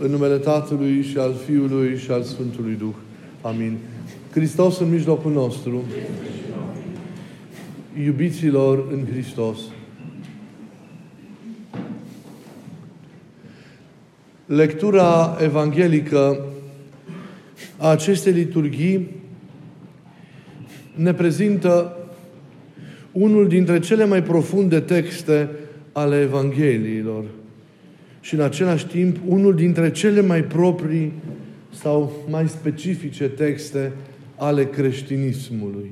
În numele Tatălui și al Fiului și al Sfântului Duh. Amin. Hristos în mijlocul nostru. Iubiților în Hristos. Lectura evanghelică a acestei liturghii ne prezintă unul dintre cele mai profunde texte ale Evangheliilor și în același timp unul dintre cele mai proprii sau mai specifice texte ale creștinismului.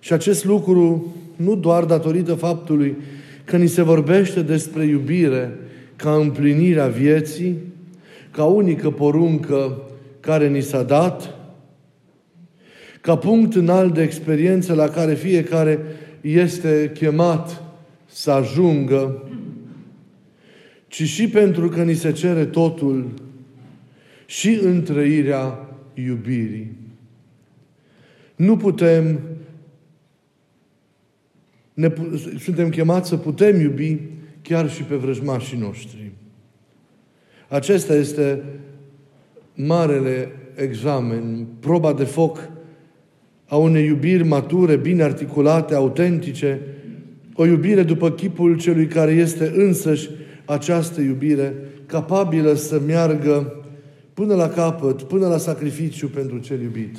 Și acest lucru nu doar datorită faptului că ni se vorbește despre iubire ca împlinirea vieții, ca unică poruncă care ni s-a dat, ca punct înalt de experiență la care fiecare este chemat să ajungă, ci și pentru că ni se cere totul și întrăirea iubirii. Nu putem, ne, suntem chemați să putem iubi chiar și pe vrăjmașii noștri. Acesta este marele examen, proba de foc a unei iubiri mature, bine articulate, autentice, o iubire după chipul celui care este însăși această iubire, capabilă să meargă până la capăt, până la sacrificiu pentru cel iubit,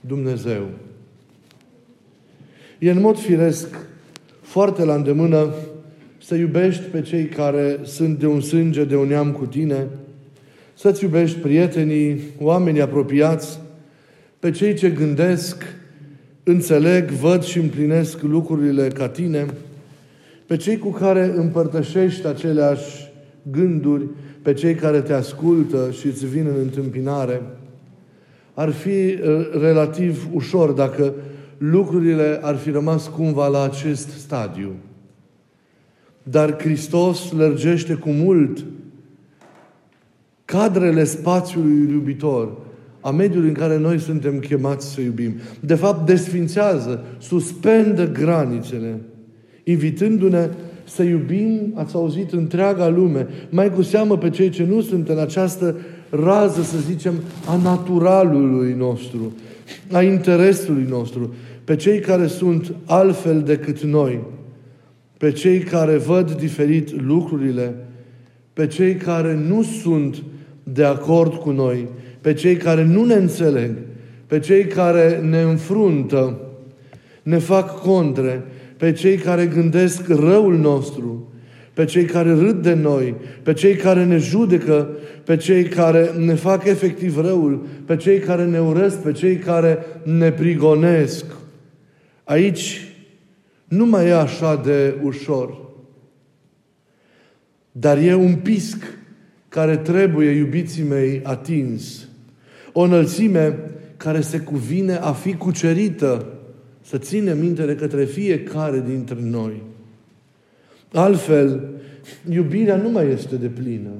Dumnezeu. E în mod firesc foarte la îndemână să iubești pe cei care sunt de un sânge, de un neam cu tine, să-ți iubești prietenii, oamenii apropiați, pe cei ce gândesc, înțeleg, văd și împlinesc lucrurile ca tine, pe cei cu care împărtășești aceleași gânduri, pe cei care te ascultă și îți vin în întâmpinare, ar fi uh, relativ ușor dacă lucrurile ar fi rămas cumva la acest stadiu. Dar Hristos lărgește cu mult cadrele spațiului iubitor, a mediului în care noi suntem chemați să iubim. De fapt, desfințează, suspendă granițele, invitându-ne să iubim, ați auzit, întreaga lume, mai cu seamă pe cei ce nu sunt în această rază, să zicem, a naturalului nostru, a interesului nostru, pe cei care sunt altfel decât noi, pe cei care văd diferit lucrurile, pe cei care nu sunt de acord cu noi, pe cei care nu ne înțeleg, pe cei care ne înfruntă, ne fac contre, pe cei care gândesc răul nostru, pe cei care râd de noi, pe cei care ne judecă, pe cei care ne fac efectiv răul, pe cei care ne urăsc, pe cei care ne prigonesc. Aici nu mai e așa de ușor. Dar e un pisc care trebuie, iubiții mei, atins. O înălțime care se cuvine a fi cucerită, să ținem minte de către fiecare dintre noi. Altfel, iubirea nu mai este de plină.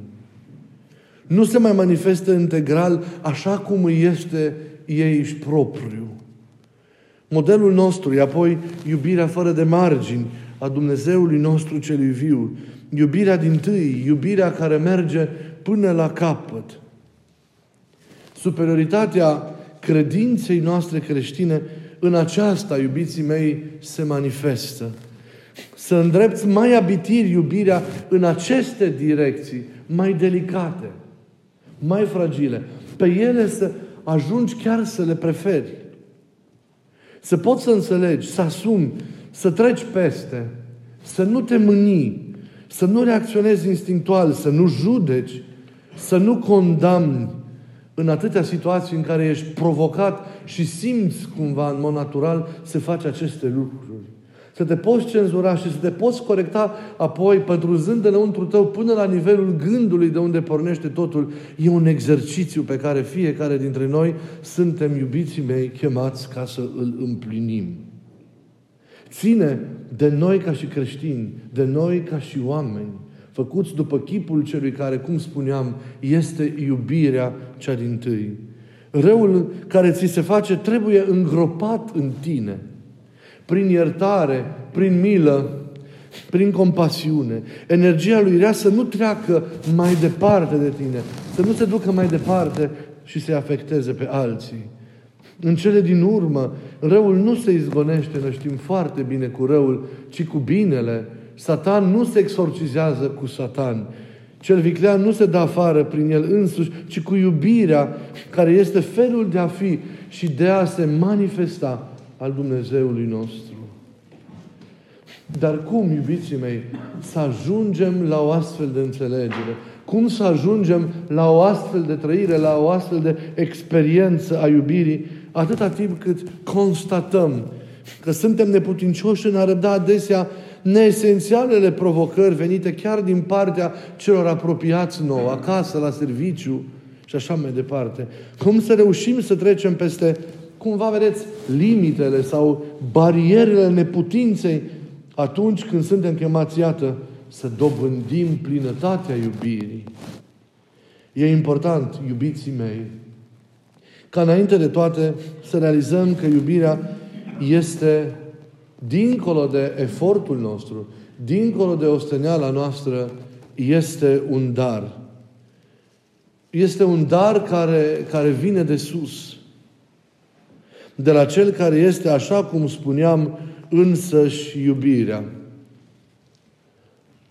Nu se mai manifestă integral așa cum este ei propriu. Modelul nostru e apoi iubirea fără de margini a Dumnezeului nostru celui viu. Iubirea din tâi, iubirea care merge până la capăt. Superioritatea credinței noastre creștine în aceasta, iubiții mei, se manifestă. Să îndrepți mai abitir iubirea în aceste direcții, mai delicate, mai fragile. Pe ele să ajungi chiar să le preferi. Să poți să înțelegi, să asumi, să treci peste, să nu te mâni, să nu reacționezi instinctual, să nu judeci, să nu condamni, în atâtea situații în care ești provocat și simți cumva în mod natural să faci aceste lucruri. Să te poți cenzura și să te poți corecta apoi, pătruzând înăuntru tău până la nivelul gândului de unde pornește totul. E un exercițiu pe care fiecare dintre noi suntem, iubiții mei, chemați ca să îl împlinim. Ține de noi ca și creștini, de noi ca și oameni, făcuți după chipul celui care, cum spuneam, este iubirea cea din tâi. Răul care ți se face trebuie îngropat în tine. Prin iertare, prin milă, prin compasiune. Energia lui rea să nu treacă mai departe de tine, să nu se ducă mai departe și să-i afecteze pe alții. În cele din urmă, răul nu se izgonește, noi știm foarte bine, cu răul, ci cu binele. Satan nu se exorcizează cu Satan. Cel viclean nu se dă afară prin el însuși, ci cu iubirea, care este felul de a fi și de a se manifesta al Dumnezeului nostru. Dar cum, iubiții mei, să ajungem la o astfel de înțelegere? Cum să ajungem la o astfel de trăire, la o astfel de experiență a iubirii, atâta timp cât constatăm că suntem neputincioși în a răbda adesea neesențialele provocări venite chiar din partea celor apropiați nouă, acasă, la serviciu și așa mai departe. Cum să reușim să trecem peste, cumva vedeți, limitele sau barierele neputinței atunci când suntem chemați, iată, să dobândim plinătatea iubirii. E important, iubiții mei, ca înainte de toate să realizăm că iubirea este dincolo de efortul nostru, dincolo de osteneala noastră, este un dar. Este un dar care, care vine de sus. De la cel care este, așa cum spuneam, însăși iubirea.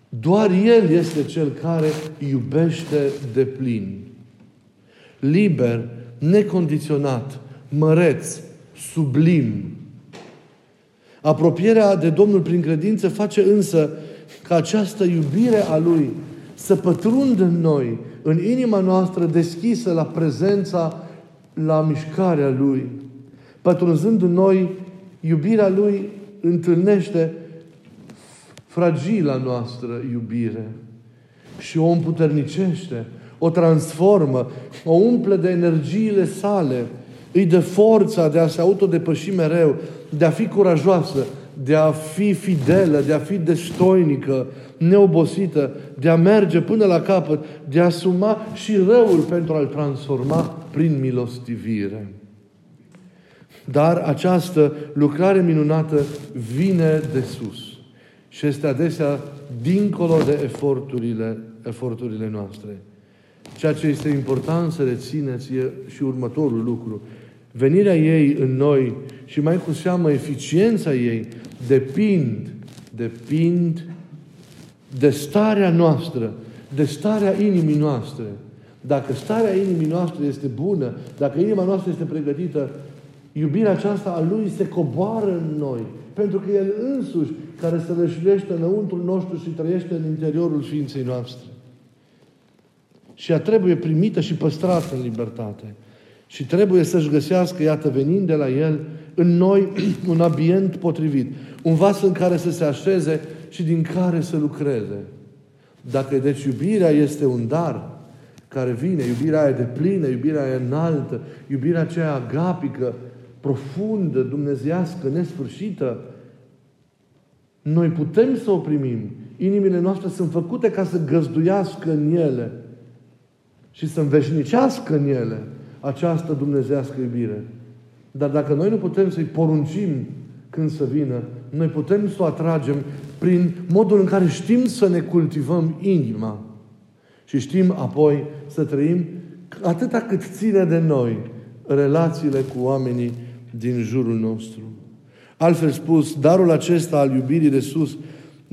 Doar El este Cel care iubește de plin. Liber, necondiționat, măreț, sublim, Apropierea de Domnul prin credință face însă ca această iubire a Lui să pătrundă în noi, în inima noastră deschisă la prezența, la mișcarea Lui. Pătrunzând în noi, iubirea Lui întâlnește fragila noastră iubire și o împuternicește, o transformă, o umple de energiile sale, îi dă forța de a se autodepăși mereu, de a fi curajoasă, de a fi fidelă, de a fi destoinică, neobosită, de a merge până la capăt, de a asuma și răul pentru a-l transforma prin milostivire. Dar această lucrare minunată vine de sus și este adesea dincolo de eforturile, eforturile noastre. Ceea ce este important să rețineți e și următorul lucru venirea ei în noi și mai cu seamă eficiența ei depind, depind de starea noastră, de starea inimii noastre. Dacă starea inimii noastre este bună, dacă inima noastră este pregătită, iubirea aceasta a Lui se coboară în noi. Pentru că El însuși, care se rășuiește înăuntru nostru și trăiește în interiorul ființei noastre. Și ea trebuie primită și păstrată în libertate. Și trebuie să-și găsească, iată, venind de la El, în noi un ambient potrivit. Un vas în care să se așeze și din care să lucreze. Dacă, deci, iubirea este un dar care vine, iubirea aia de plină, iubirea aia înaltă, iubirea aceea agapică, profundă, dumnezească, nesfârșită, noi putem să o primim. Inimile noastre sunt făcute ca să găzduiască în ele și să înveșnicească în ele această dumnezească iubire. Dar dacă noi nu putem să-i poruncim când să vină, noi putem să o atragem prin modul în care știm să ne cultivăm inima. Și știm apoi să trăim atâta cât ține de noi relațiile cu oamenii din jurul nostru. Altfel spus, darul acesta al iubirii de sus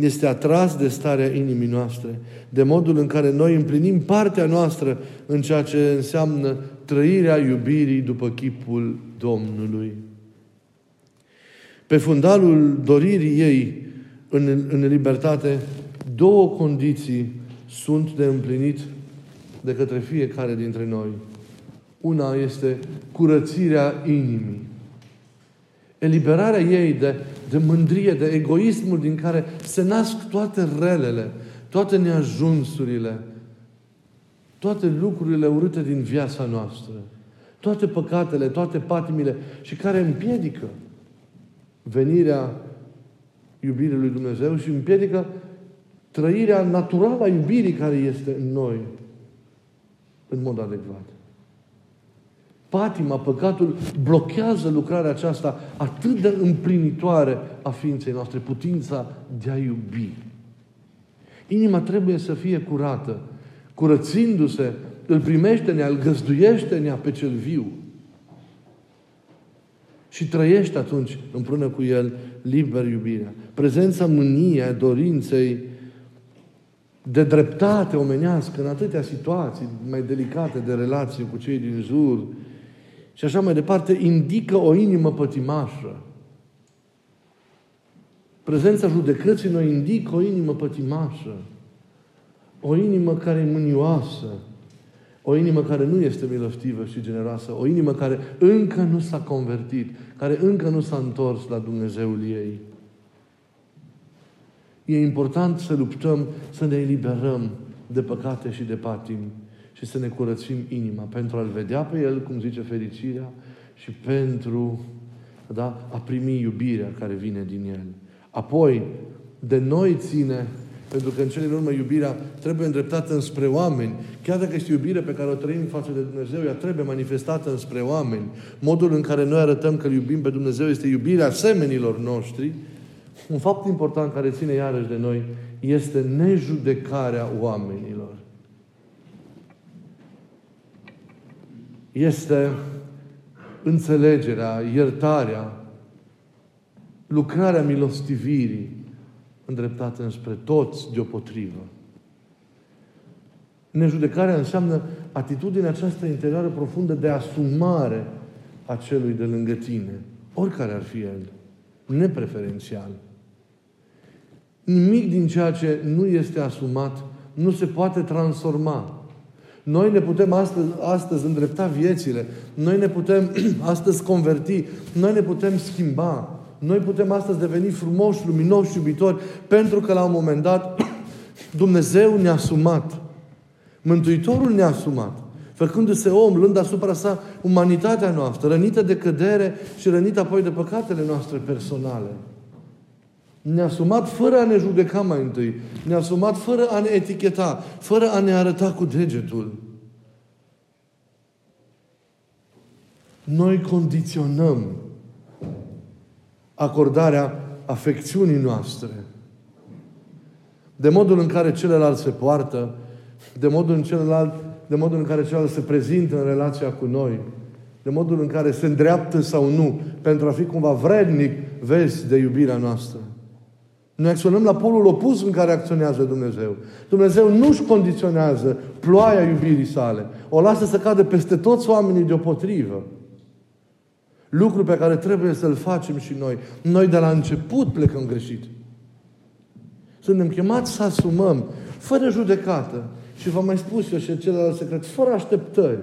este atras de starea inimii noastre, de modul în care noi împlinim partea noastră în ceea ce înseamnă trăirea iubirii după chipul Domnului. Pe fundalul doririi ei în, în libertate, două condiții sunt de împlinit de către fiecare dintre noi. Una este curățirea inimii. Eliberarea ei de, de mândrie, de egoismul din care se nasc toate relele, toate neajunsurile, toate lucrurile urâte din viața noastră, toate păcatele, toate patimile și care împiedică venirea iubirii lui Dumnezeu și împiedică trăirea naturală a iubirii care este în noi în mod adecvat. Patima, păcatul, blochează lucrarea aceasta atât de împlinitoare a ființei noastre, putința de a iubi. Inima trebuie să fie curată. Curățindu-se, îl primește nea, îl găzduiește nea pe cel viu. Și trăiește atunci împreună cu el liber iubirea. Prezența mâniei, dorinței, de dreptate omenească în atâtea situații mai delicate de relație cu cei din jur și așa mai departe, indică o inimă pătimașă. Prezența judecății noi indică o inimă pătimașă. O inimă care e mânioasă. O inimă care nu este milostivă și generoasă. O inimă care încă nu s-a convertit. Care încă nu s-a întors la Dumnezeul ei. E important să luptăm, să ne eliberăm de păcate și de patimi și să ne curățim inima pentru a-L vedea pe El, cum zice fericirea, și pentru da, a primi iubirea care vine din El. Apoi, de noi ține, pentru că în cele din urmă iubirea trebuie îndreptată înspre oameni. Chiar dacă este iubire pe care o trăim față de Dumnezeu, ea trebuie manifestată înspre oameni. Modul în care noi arătăm că iubim pe Dumnezeu este iubirea semenilor noștri. Un fapt important care ține iarăși de noi este nejudecarea oamenilor. Este înțelegerea, iertarea, lucrarea milostivirii îndreptată înspre toți deopotrivă. Nejudecarea înseamnă atitudinea aceasta interioară profundă de asumare a celui de lângă tine, oricare ar fi el, nepreferențial. Nimic din ceea ce nu este asumat nu se poate transforma. Noi ne putem astăzi, astăzi îndrepta viețile. Noi ne putem astăzi converti. Noi ne putem schimba. Noi putem astăzi deveni frumoși, luminoși, iubitori, pentru că la un moment dat Dumnezeu ne-a asumat. Mântuitorul ne-a asumat. Făcându-se om, luând asupra sa umanitatea noastră, rănită de cădere și rănită apoi de păcatele noastre personale. Ne-a asumat fără a ne judeca mai întâi. Ne-a asumat fără a ne eticheta, fără a ne arăta cu degetul. Noi condiționăm acordarea afecțiunii noastre de modul în care celălalt se poartă, de modul în celălalt, de modul în care celălalt se prezintă în relația cu noi, de modul în care se îndreaptă sau nu, pentru a fi cumva vrednic, vezi, de iubirea noastră. Noi acționăm la polul opus în care acționează Dumnezeu. Dumnezeu nu-și condiționează ploaia iubirii sale. O lasă să cadă peste toți oamenii deopotrivă. Lucru pe care trebuie să-l facem și noi. Noi de la început plecăm greșit. Suntem chemați să asumăm, fără judecată, și v-am mai spus eu și celălalt secret, fără așteptări.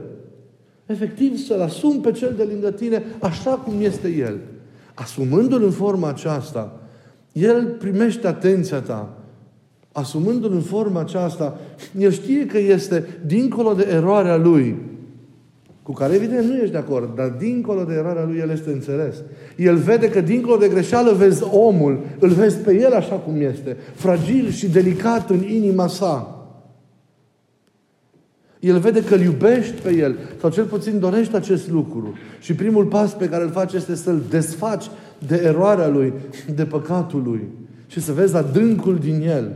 Efectiv să-l asum pe cel de lângă tine așa cum este el. Asumându-l în forma aceasta, el primește atenția ta. Asumându-l în forma aceasta, el știe că este dincolo de eroarea lui, cu care evident nu ești de acord, dar dincolo de eroarea lui el este înțeles. El vede că dincolo de greșeală vezi omul, îl vezi pe el așa cum este, fragil și delicat în inima sa. El vede că îl iubești pe el, sau cel puțin dorești acest lucru. Și primul pas pe care îl faci este să-l desfaci de eroarea lui, de păcatul lui. Și să vezi adâncul din el.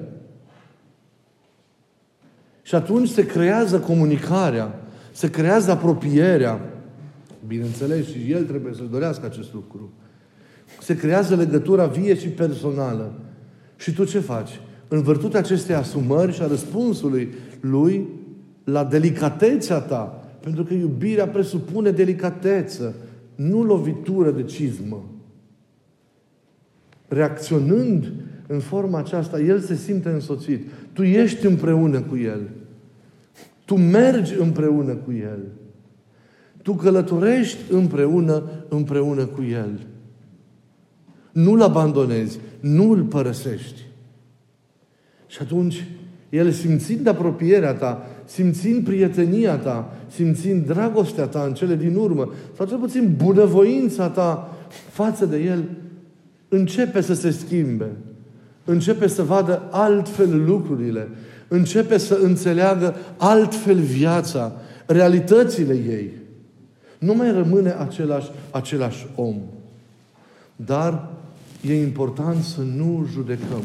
Și atunci se creează comunicarea, se creează apropierea. Bineînțeles, și el trebuie să-și dorească acest lucru. Se creează legătura vie și personală. Și tu ce faci? În virtutea acestei asumări și a răspunsului lui la delicatețea ta, pentru că iubirea presupune delicateță, nu lovitură de cizmă. Reacționând în forma aceasta, el se simte însoțit. Tu ești împreună cu el. Tu mergi împreună cu El. Tu călătorești împreună, împreună cu El. Nu-L abandonezi, nu îl părăsești. Și atunci, El simțind apropierea ta, simțind prietenia ta, simțind dragostea ta în cele din urmă, sau cel puțin bunăvoința ta față de El, începe să se schimbe. Începe să vadă altfel lucrurile începe să înțeleagă altfel viața, realitățile ei. Nu mai rămâne același, același om. Dar e important să nu judecăm.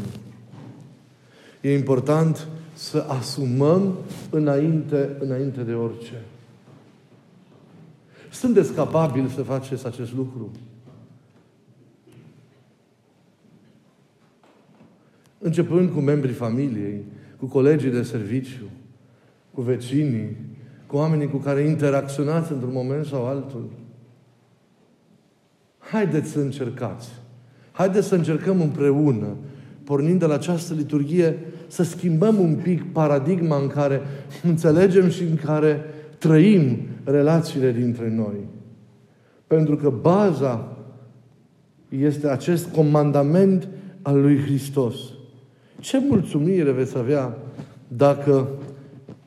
E important să asumăm înainte, înainte de orice. Sunteți capabili să faceți acest lucru? Începând cu membrii familiei, cu colegii de serviciu, cu vecinii, cu oamenii cu care interacționați într-un moment sau altul. Haideți să încercați. Haideți să încercăm împreună, pornind de la această liturghie, să schimbăm un pic paradigma în care înțelegem și în care trăim relațiile dintre noi. Pentru că baza este acest comandament al lui Hristos. Ce mulțumire veți avea dacă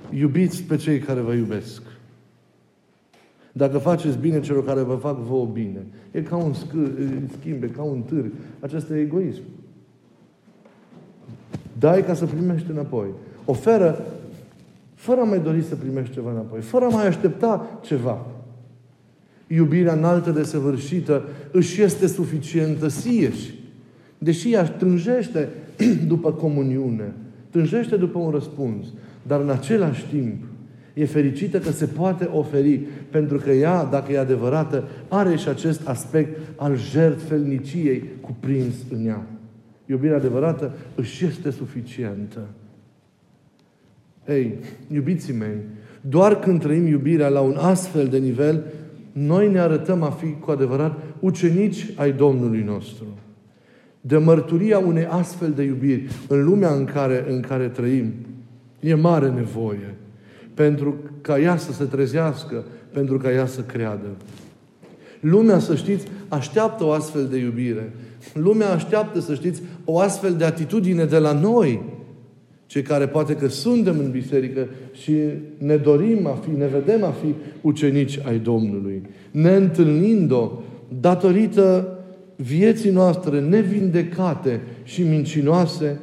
iubiți pe cei care vă iubesc. Dacă faceți bine celor care vă fac vouă bine. E ca un schimb, e ca un târg. Acesta e egoism. Dai ca să primești înapoi. Oferă fără a mai dori să primești ceva înapoi. Fără a mai aștepta ceva. Iubirea înaltă de săvârșită își este suficientă sieși. Deși ea tânjește după comuniune, tânjește după un răspuns, dar în același timp e fericită că se poate oferi, pentru că ea, dacă e adevărată, are și acest aspect al jertfelniciei cuprins în ea. Iubirea adevărată își este suficientă. Ei, iubiții mei, doar când trăim iubirea la un astfel de nivel, noi ne arătăm a fi cu adevărat ucenici ai Domnului nostru. De mărturia unei astfel de iubiri în lumea în care, în care trăim, E mare nevoie pentru ca ea să se trezească, pentru ca ea să creadă. Lumea, să știți, așteaptă o astfel de iubire. Lumea așteaptă, să știți, o astfel de atitudine de la noi, cei care poate că suntem în biserică și ne dorim a fi, ne vedem a fi ucenici ai Domnului. Ne întâlnind-o datorită vieții noastre nevindecate și mincinoase,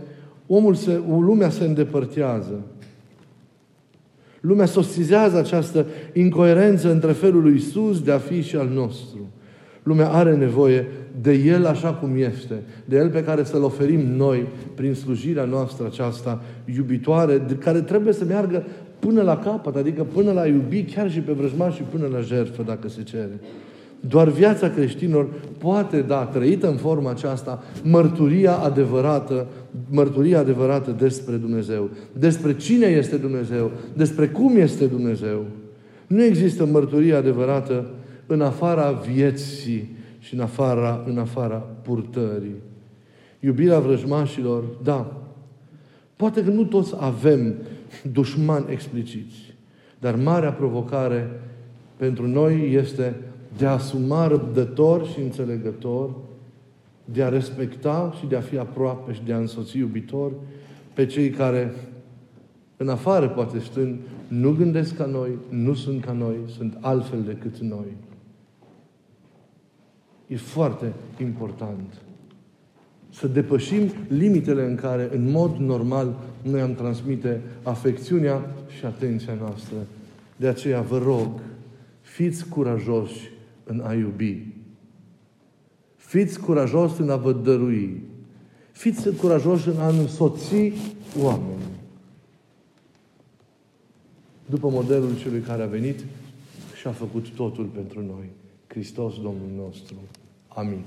omul se, lumea se îndepărtează. Lumea sosizează această incoerență între felul lui Isus de a fi și al nostru. Lumea are nevoie de El așa cum este, de El pe care să-L oferim noi prin slujirea noastră aceasta iubitoare, de care trebuie să meargă până la capăt, adică până la iubi chiar și pe vrăjmași și până la jertfă, dacă se cere. Doar viața creștinilor poate da, trăită în forma aceasta, mărturia adevărată, mărturia adevărată despre Dumnezeu. Despre cine este Dumnezeu, despre cum este Dumnezeu. Nu există mărturie adevărată în afara vieții și în afara, în afara purtării. Iubirea vrăjmașilor, da, poate că nu toți avem dușmani expliciți, dar marea provocare pentru noi este de a asuma răbdător și înțelegător, de a respecta și de a fi aproape și de a însoți iubitor pe cei care în afară, poate stând, nu gândesc ca noi, nu sunt ca noi, sunt altfel decât noi. E foarte important să depășim limitele în care, în mod normal, noi am transmite afecțiunea și atenția noastră. De aceea vă rog, fiți curajoși în a iubi. Fiți curajos în a vă dărui. Fiți curajoși în a însoți oameni. După modelul celui care a venit și a făcut totul pentru noi. Hristos Domnul nostru. Amin.